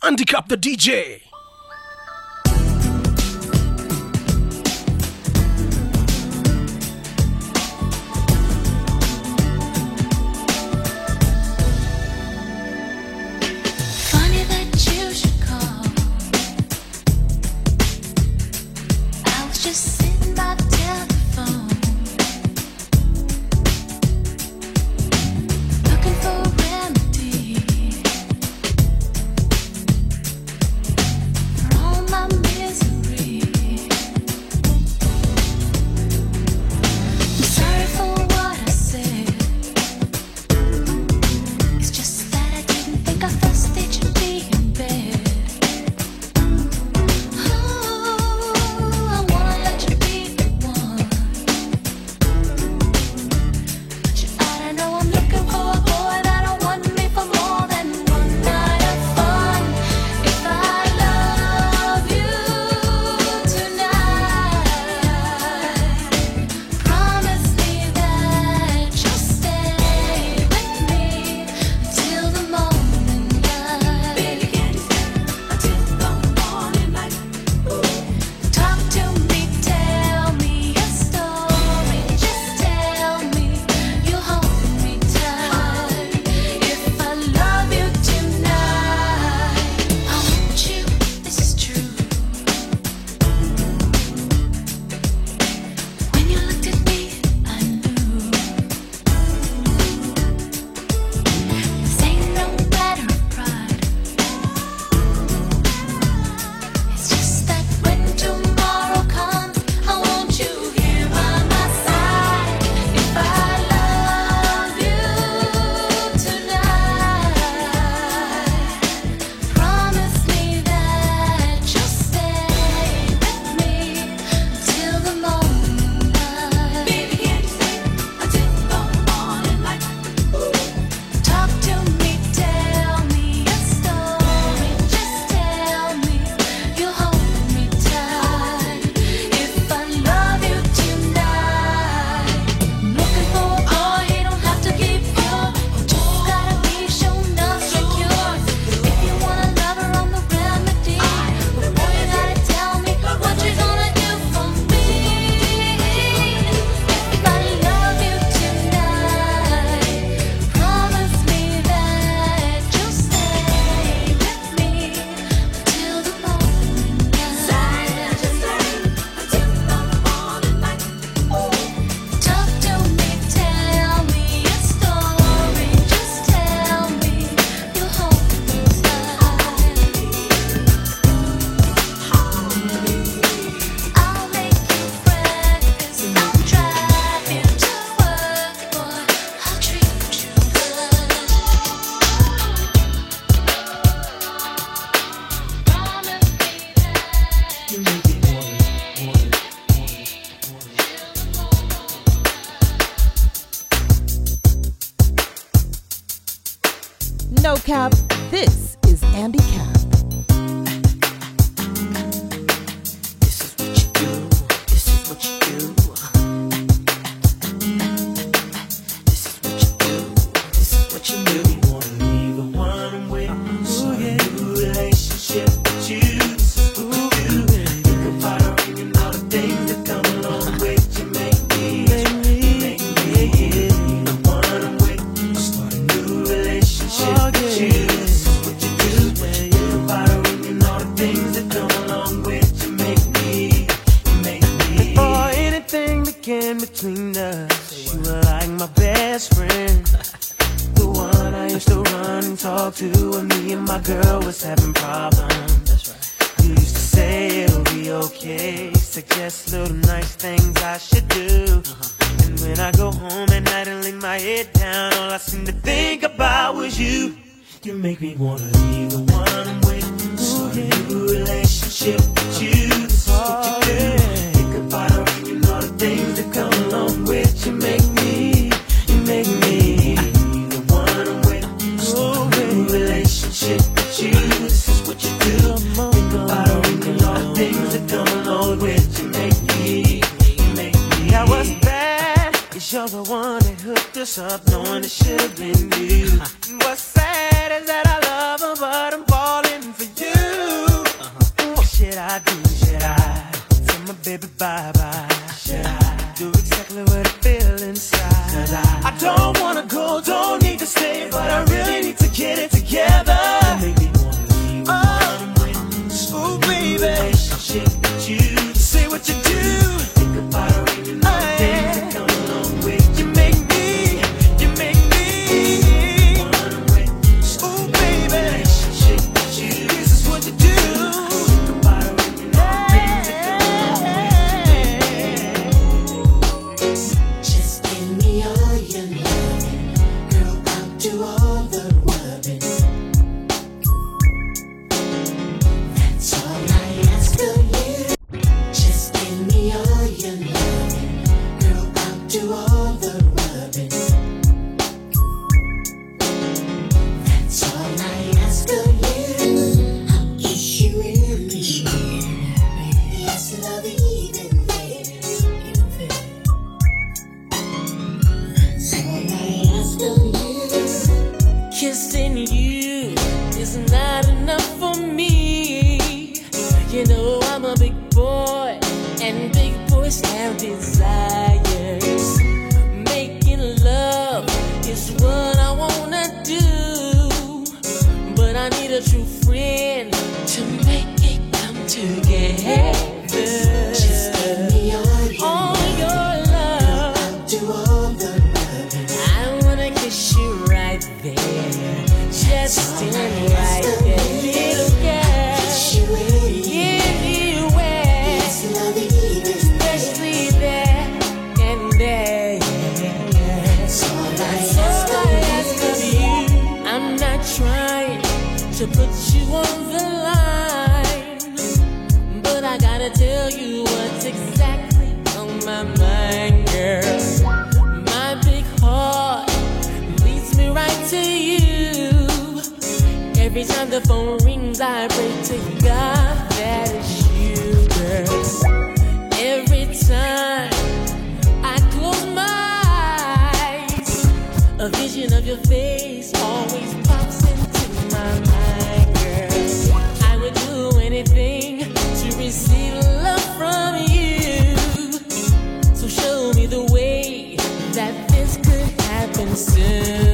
Andy Capp the dj me the way that this could happen soon.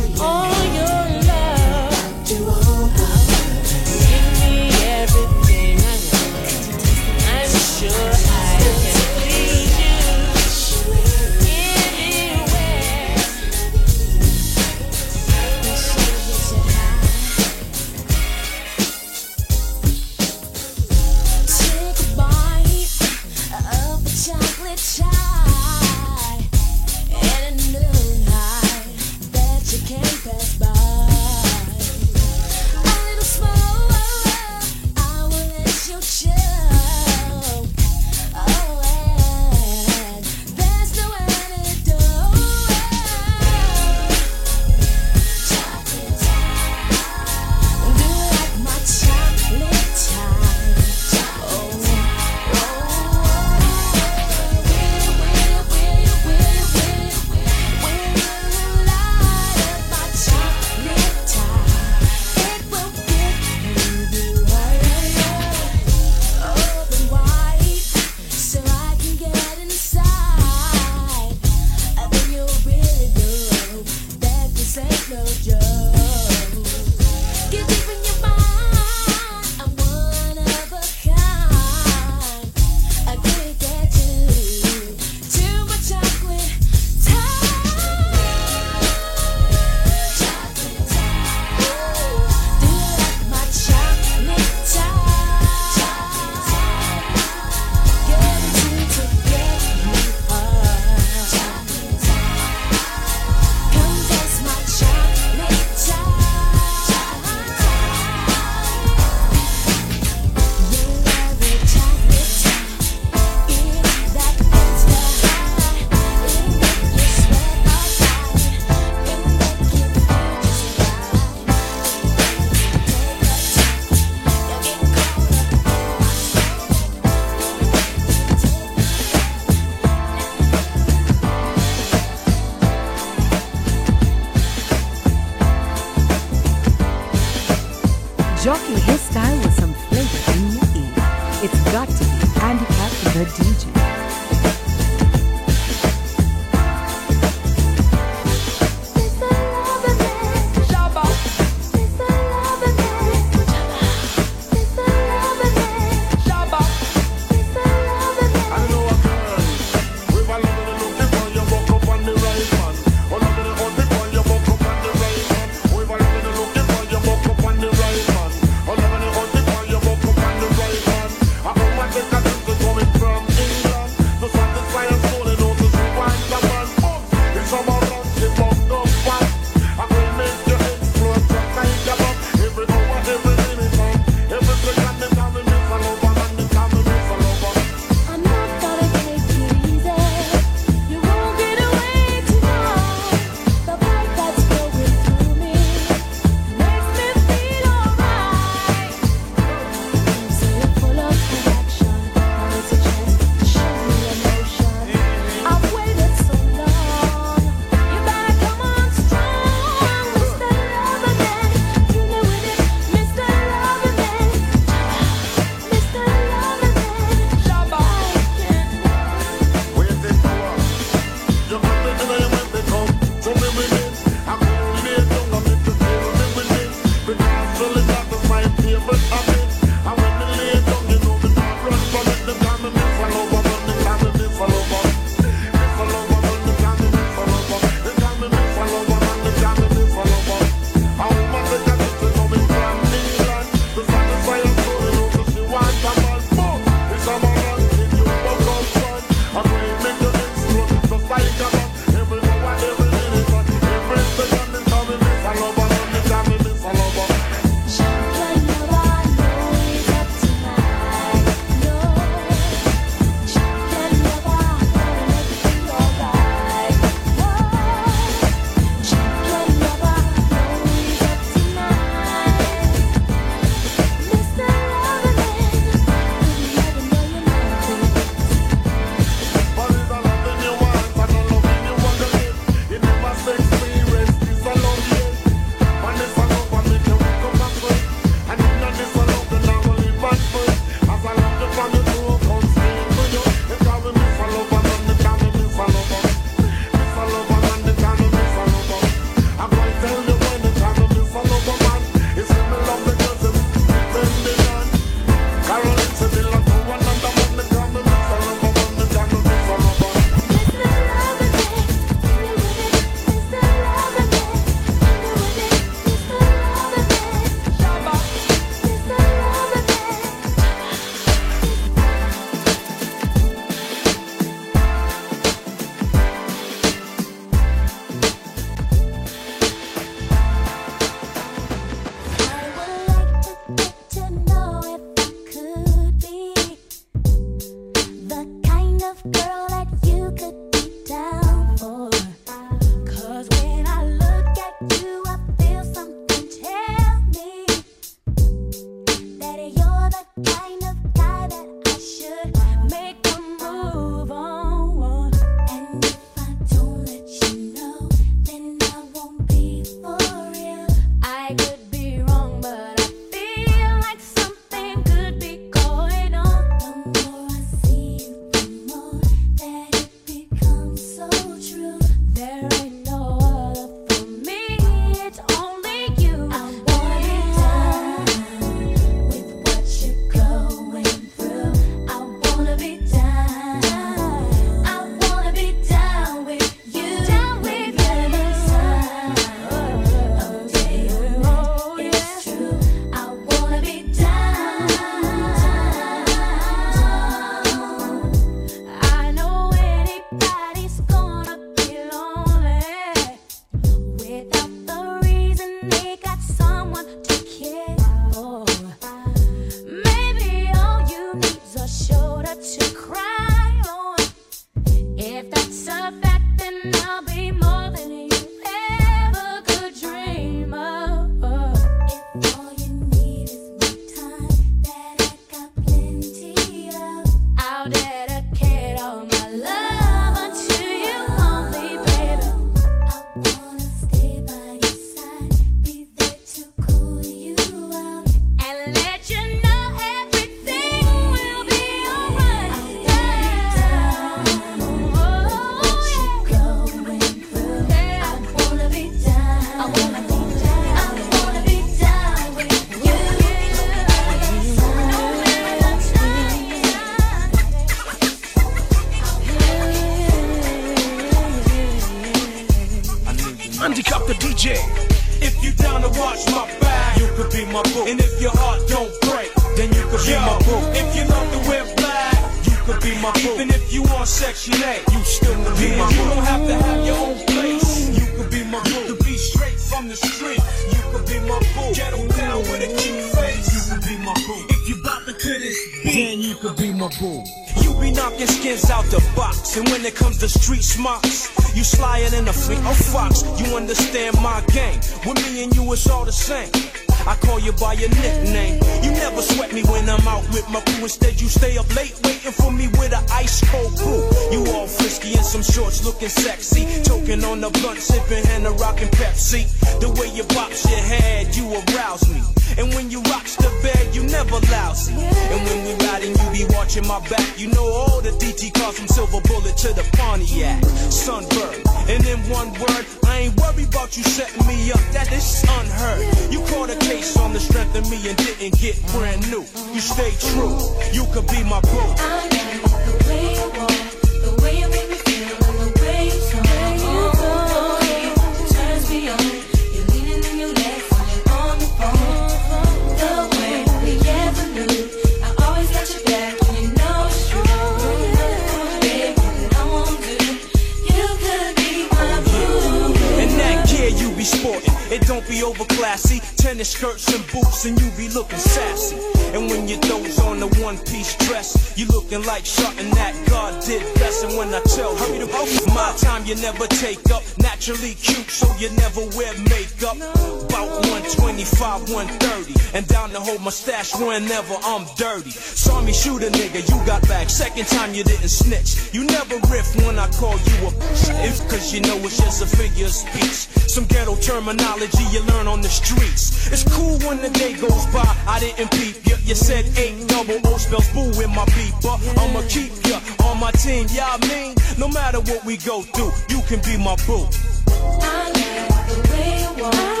Skirts and boots, and you be looking sassy. And when you throws on the one piece dress, you looking like something that God did best. And when I tell you, my time you never take up. Naturally cute, so you never wear makeup. About 125, 130. And down to hold my stash whenever I'm dirty. Saw me shoot a nigga, you got back. Second time you didn't snitch. You never riff when I call you a bitch. If cause you know it's just a figure of speech. Some ghetto terminology you learn on the streets. It's cool when the day goes by, I didn't peep ya. You said eight double O spells boo in my beeper. I'ma keep ya on my team, yeah, I mean, no matter what we go through, you can be my boo. I like the way you walk,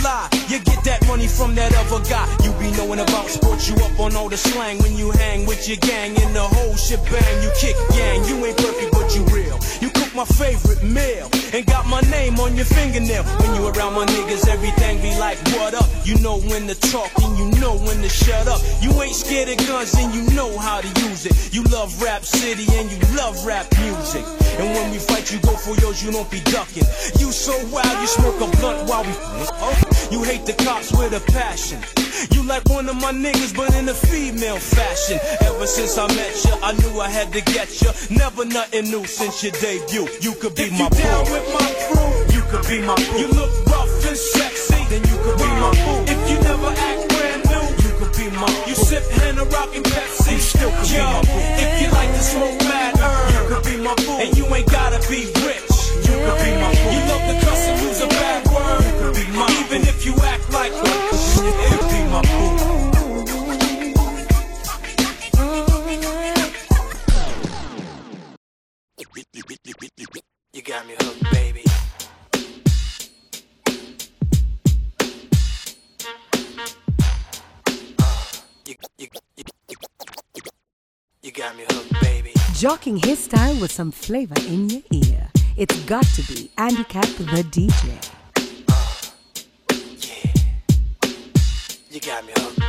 Lie, you get that money from that other guy. You be knowing about sports, you up on all the slang when you hang with your gang in the whole shebang. You kick gang, you ain't perfect, but you real. You my favorite meal and got my name on your fingernail. When you around my niggas, everything be like, what up? You know when to talk and you know when to shut up. You ain't scared of guns and you know how to use it. You love rap city and you love rap music. And when we fight, you go for yours, you don't be ducking. You so wild, you smoke a blunt while we. Oh, you hate the cops with a passion. You like one of my niggas, but in a female fashion. Ever since I met ya, I knew I had to get ya. Never nothing new since your debut. You could be If my you boo. down with my crew, you could be my boo. You look rough and sexy, then you could be my boo. If you never act brand new, you could be my boo. You sip Henna rockin' Pepsi, You still could be my boo. If you like to smoke mad herb, You could be my boo. and you ain't gotta be rich. You could be my boo. You love to cuss and use a bad word, You could be my boo. even if you act like one. You could be my boo. Jocking his style with some flavor in your ear. It's got to be Andy Capp the DJ. Uh, yeah. You got me hooked,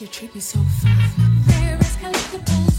You treat me so fine.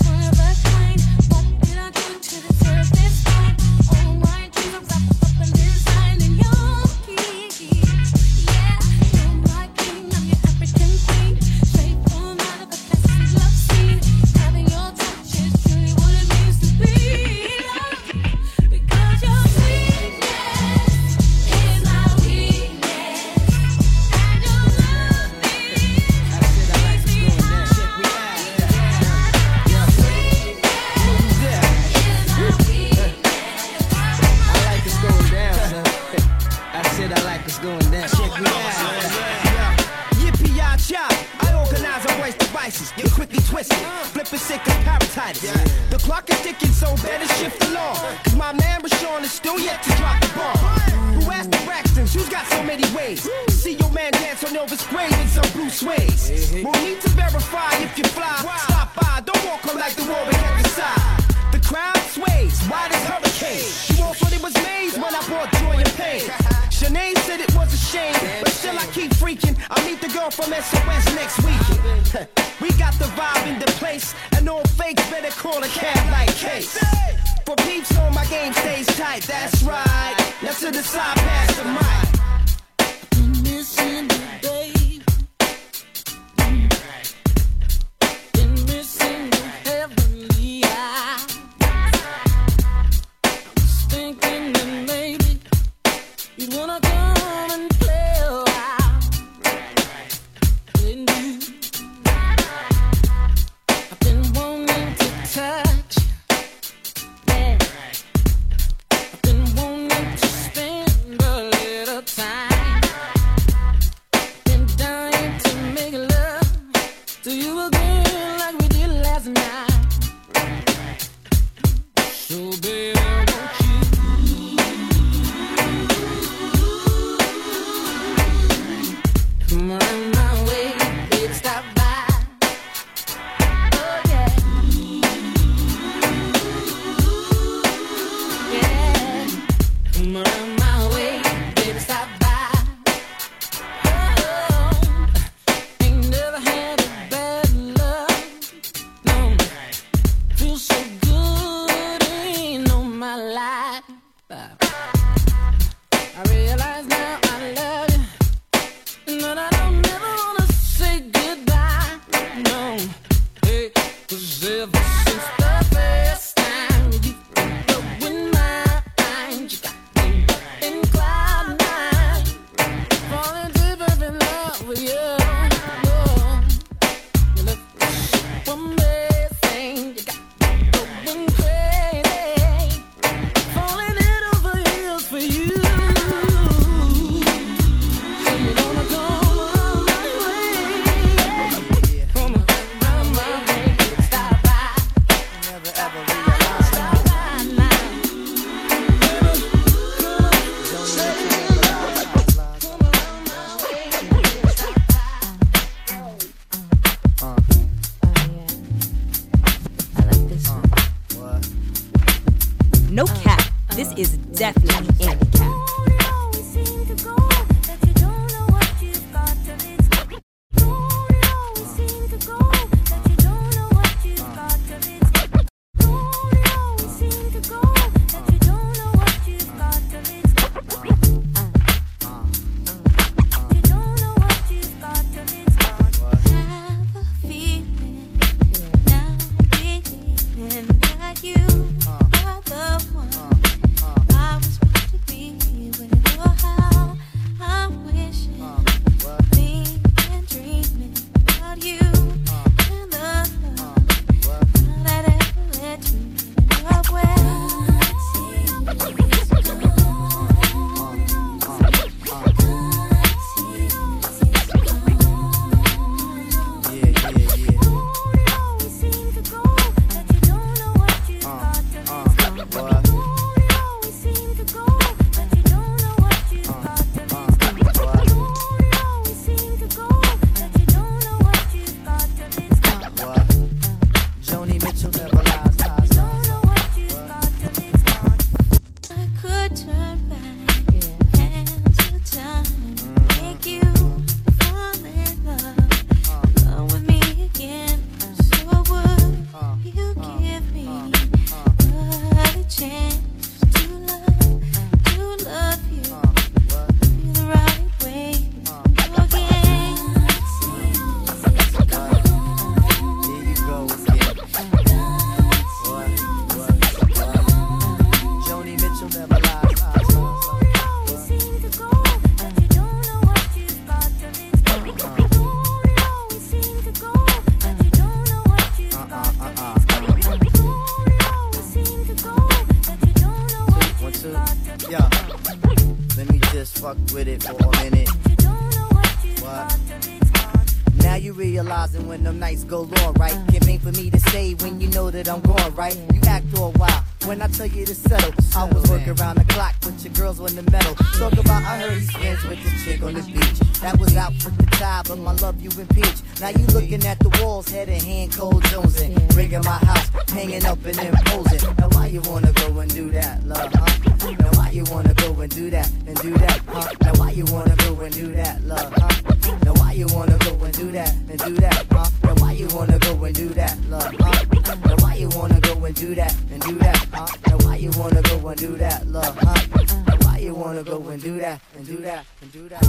Realizing when them nights go long, right? Can't wait for me to say when you know that I'm gone, right? You act all wild. When I tell you to settle, I was working around the clock with your girls on the metal. Talk about I heard he's friends with the chick on the beach. That was out with the tie, but my love you impeach. Now you looking at the walls, head and hand, cold Jones and rigging my house, hanging up and imposing. Now why you wanna go and do that, love? Huh? Now why you wanna go and do that and do that? Huh? Now why you wanna go and do that, love? Huh? Now why you wanna go and do that and do that? Huh? Now why you wanna go and do that, love? Huh? Now why you wanna go and do that and do that? Huh? Now why you wanna go and do that, love? Huh? Now why you wanna go and do that and do that and do that?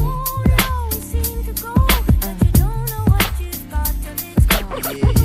Yeah, yeah.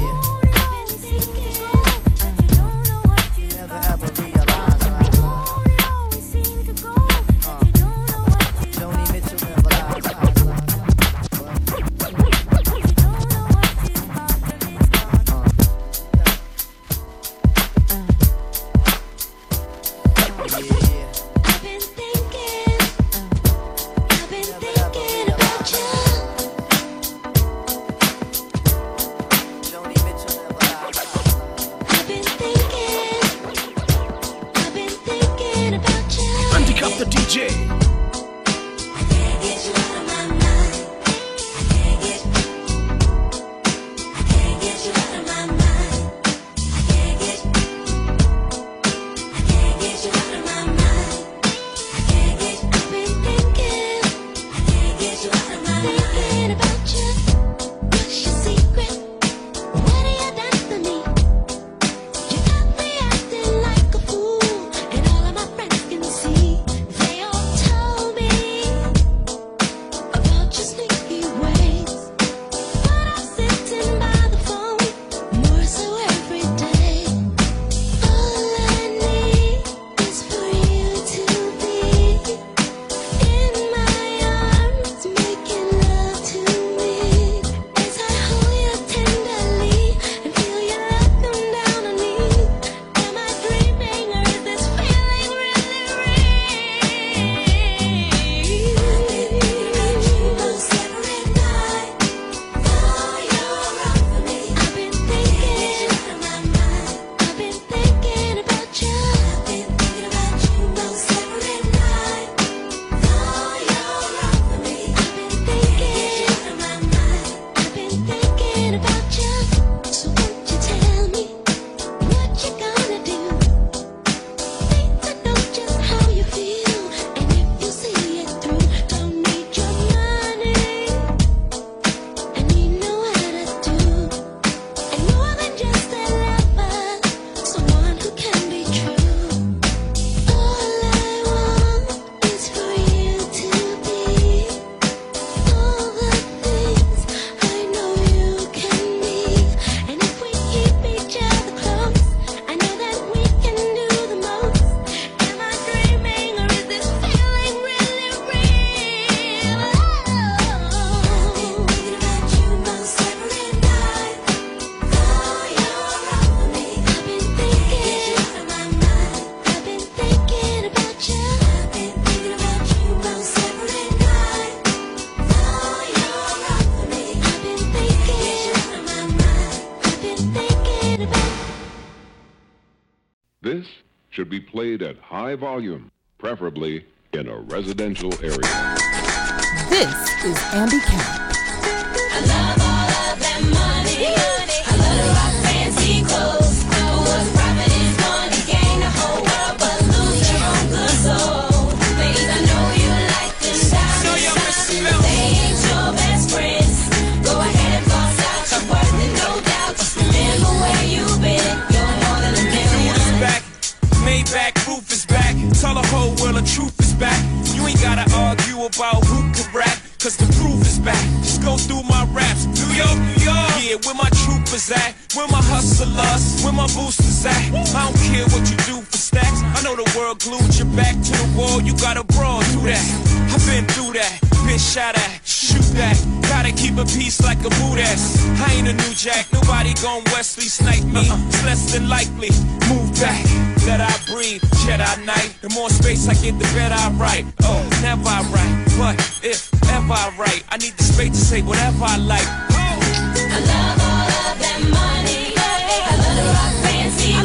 This should be played at high volume, preferably in a residential area. This is Andy Capp. The truth is back. You ain't gotta argue about who can rap, cause the proof is back. Just go through my raps. New York, New York. Yeah, where my troopers at? Where my hustlers? Where my boosters at? I don't care what you do for stacks. I know the world glued your back to the wall. You gotta brawl through that. I've been through that. Been shot at. Shoot that. Gotta keep a peace like a boot ass. I ain't a new jack. Nobody gon' Wesley snipe me. Uh-uh. It's less than likely. Move back. Let I breathe. Jedi night. The more space I get, the better I write. Oh, never I write. But if ever I write, I need the space to say whatever I like. I love all of that money. I love to rock fancy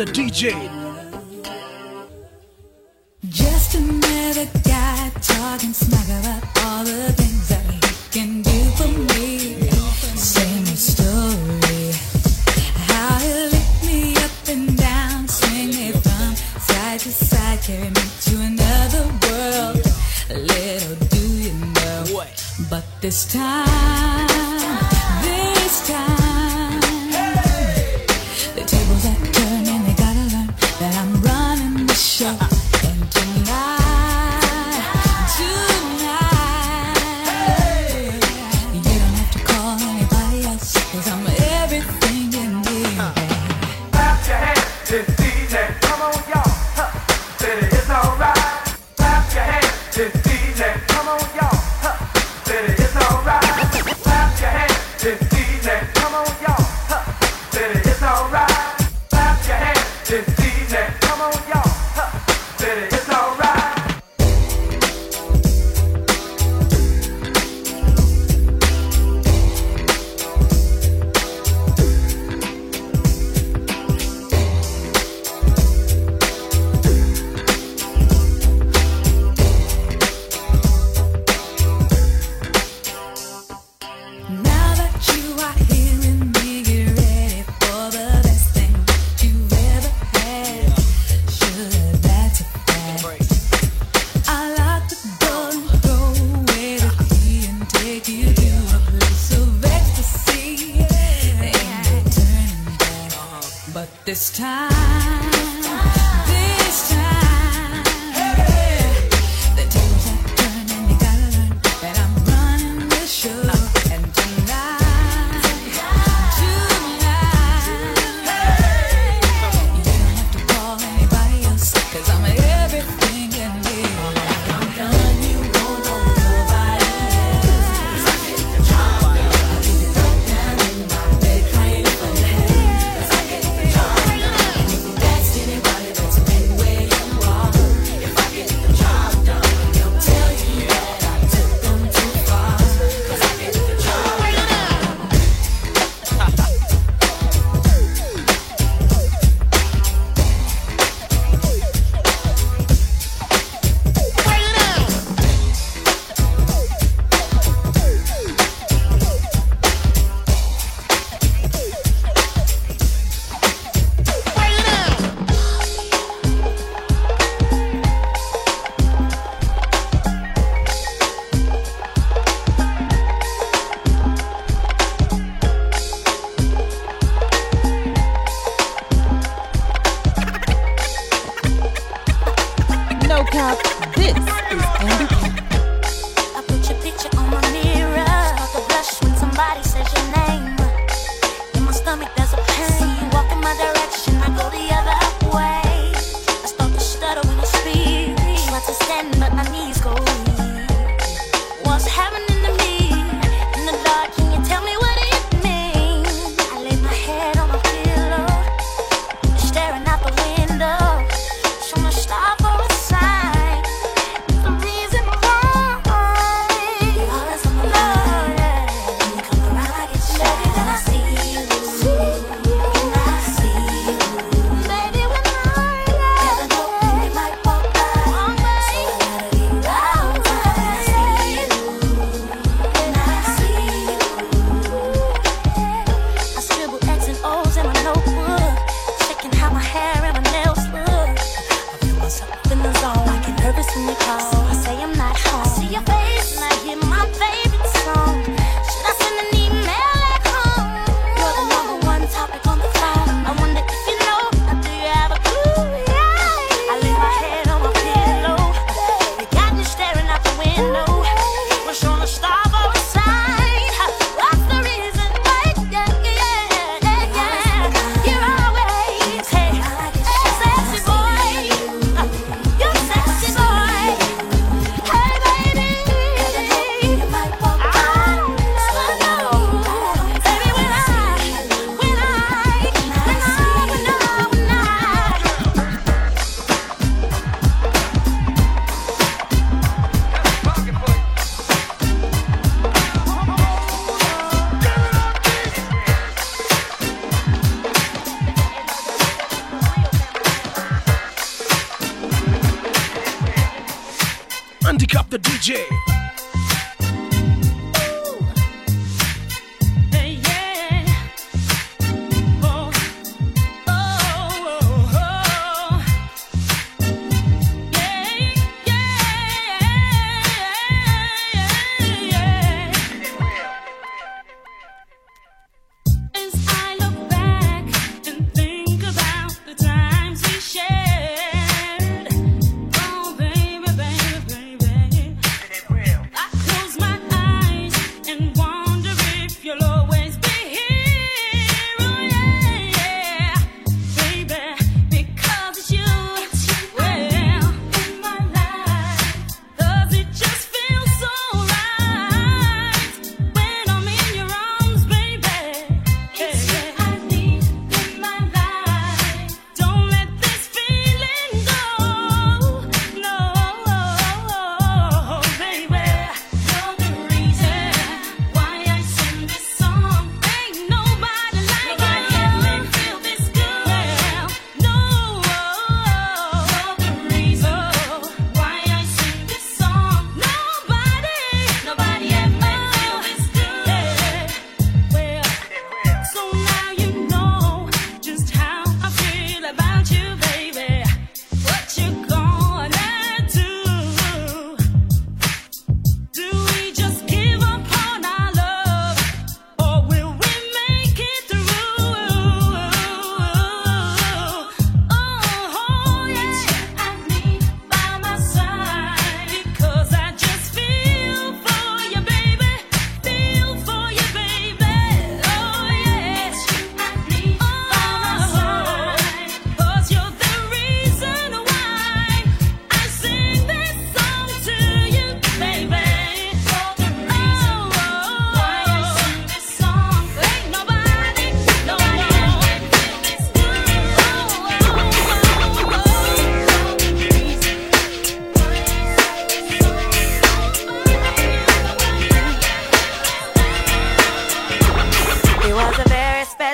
the DJ. This time,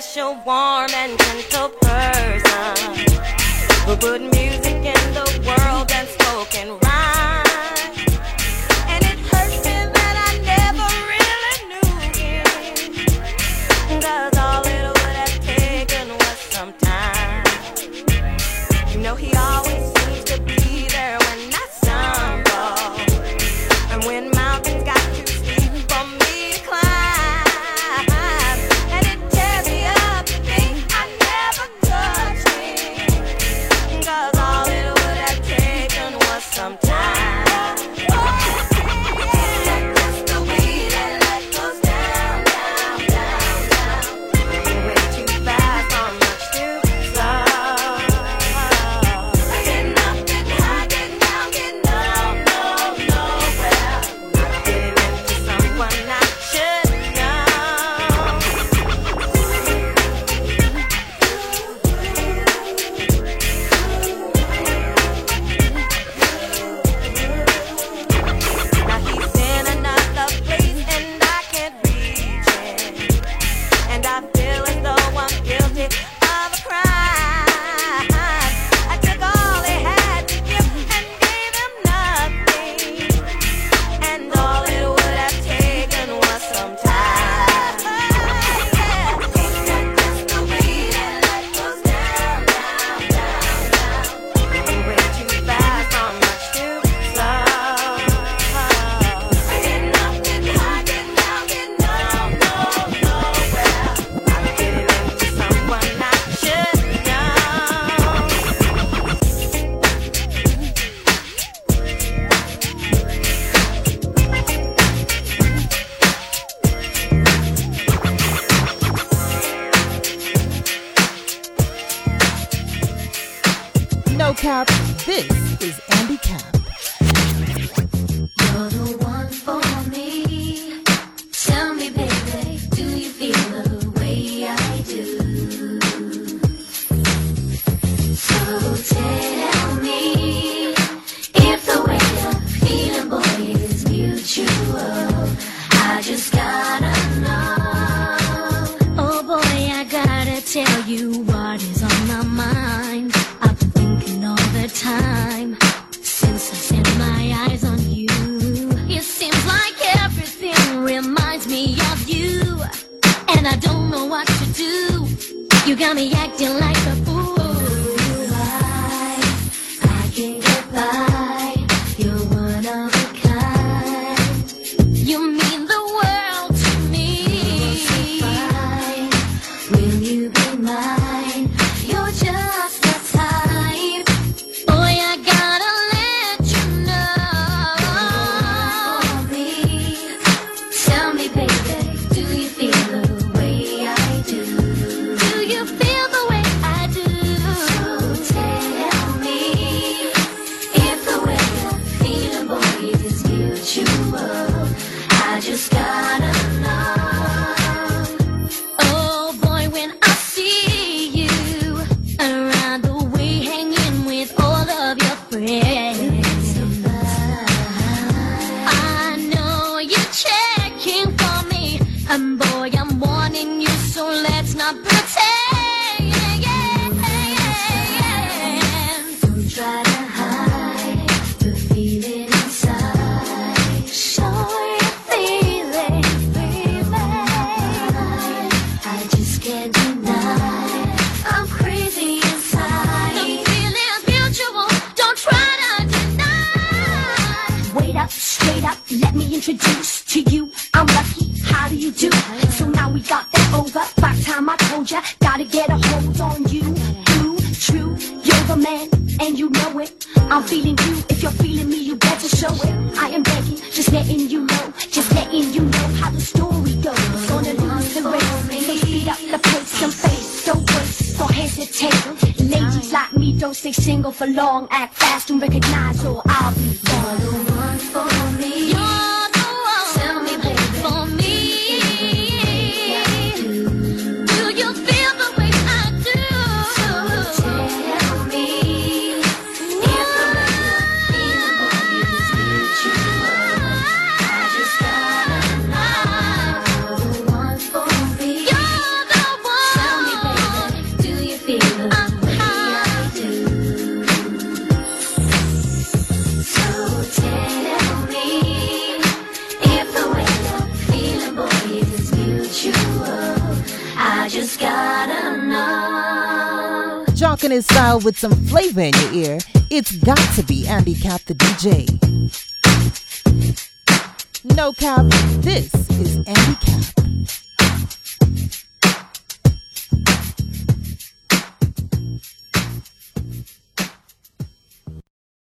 special, warm, and gentle person who put music Um, boy, I'm warning long, act fast and recognize with some flavor in your ear, it's got to be Andy Capp the DJ. No cap, this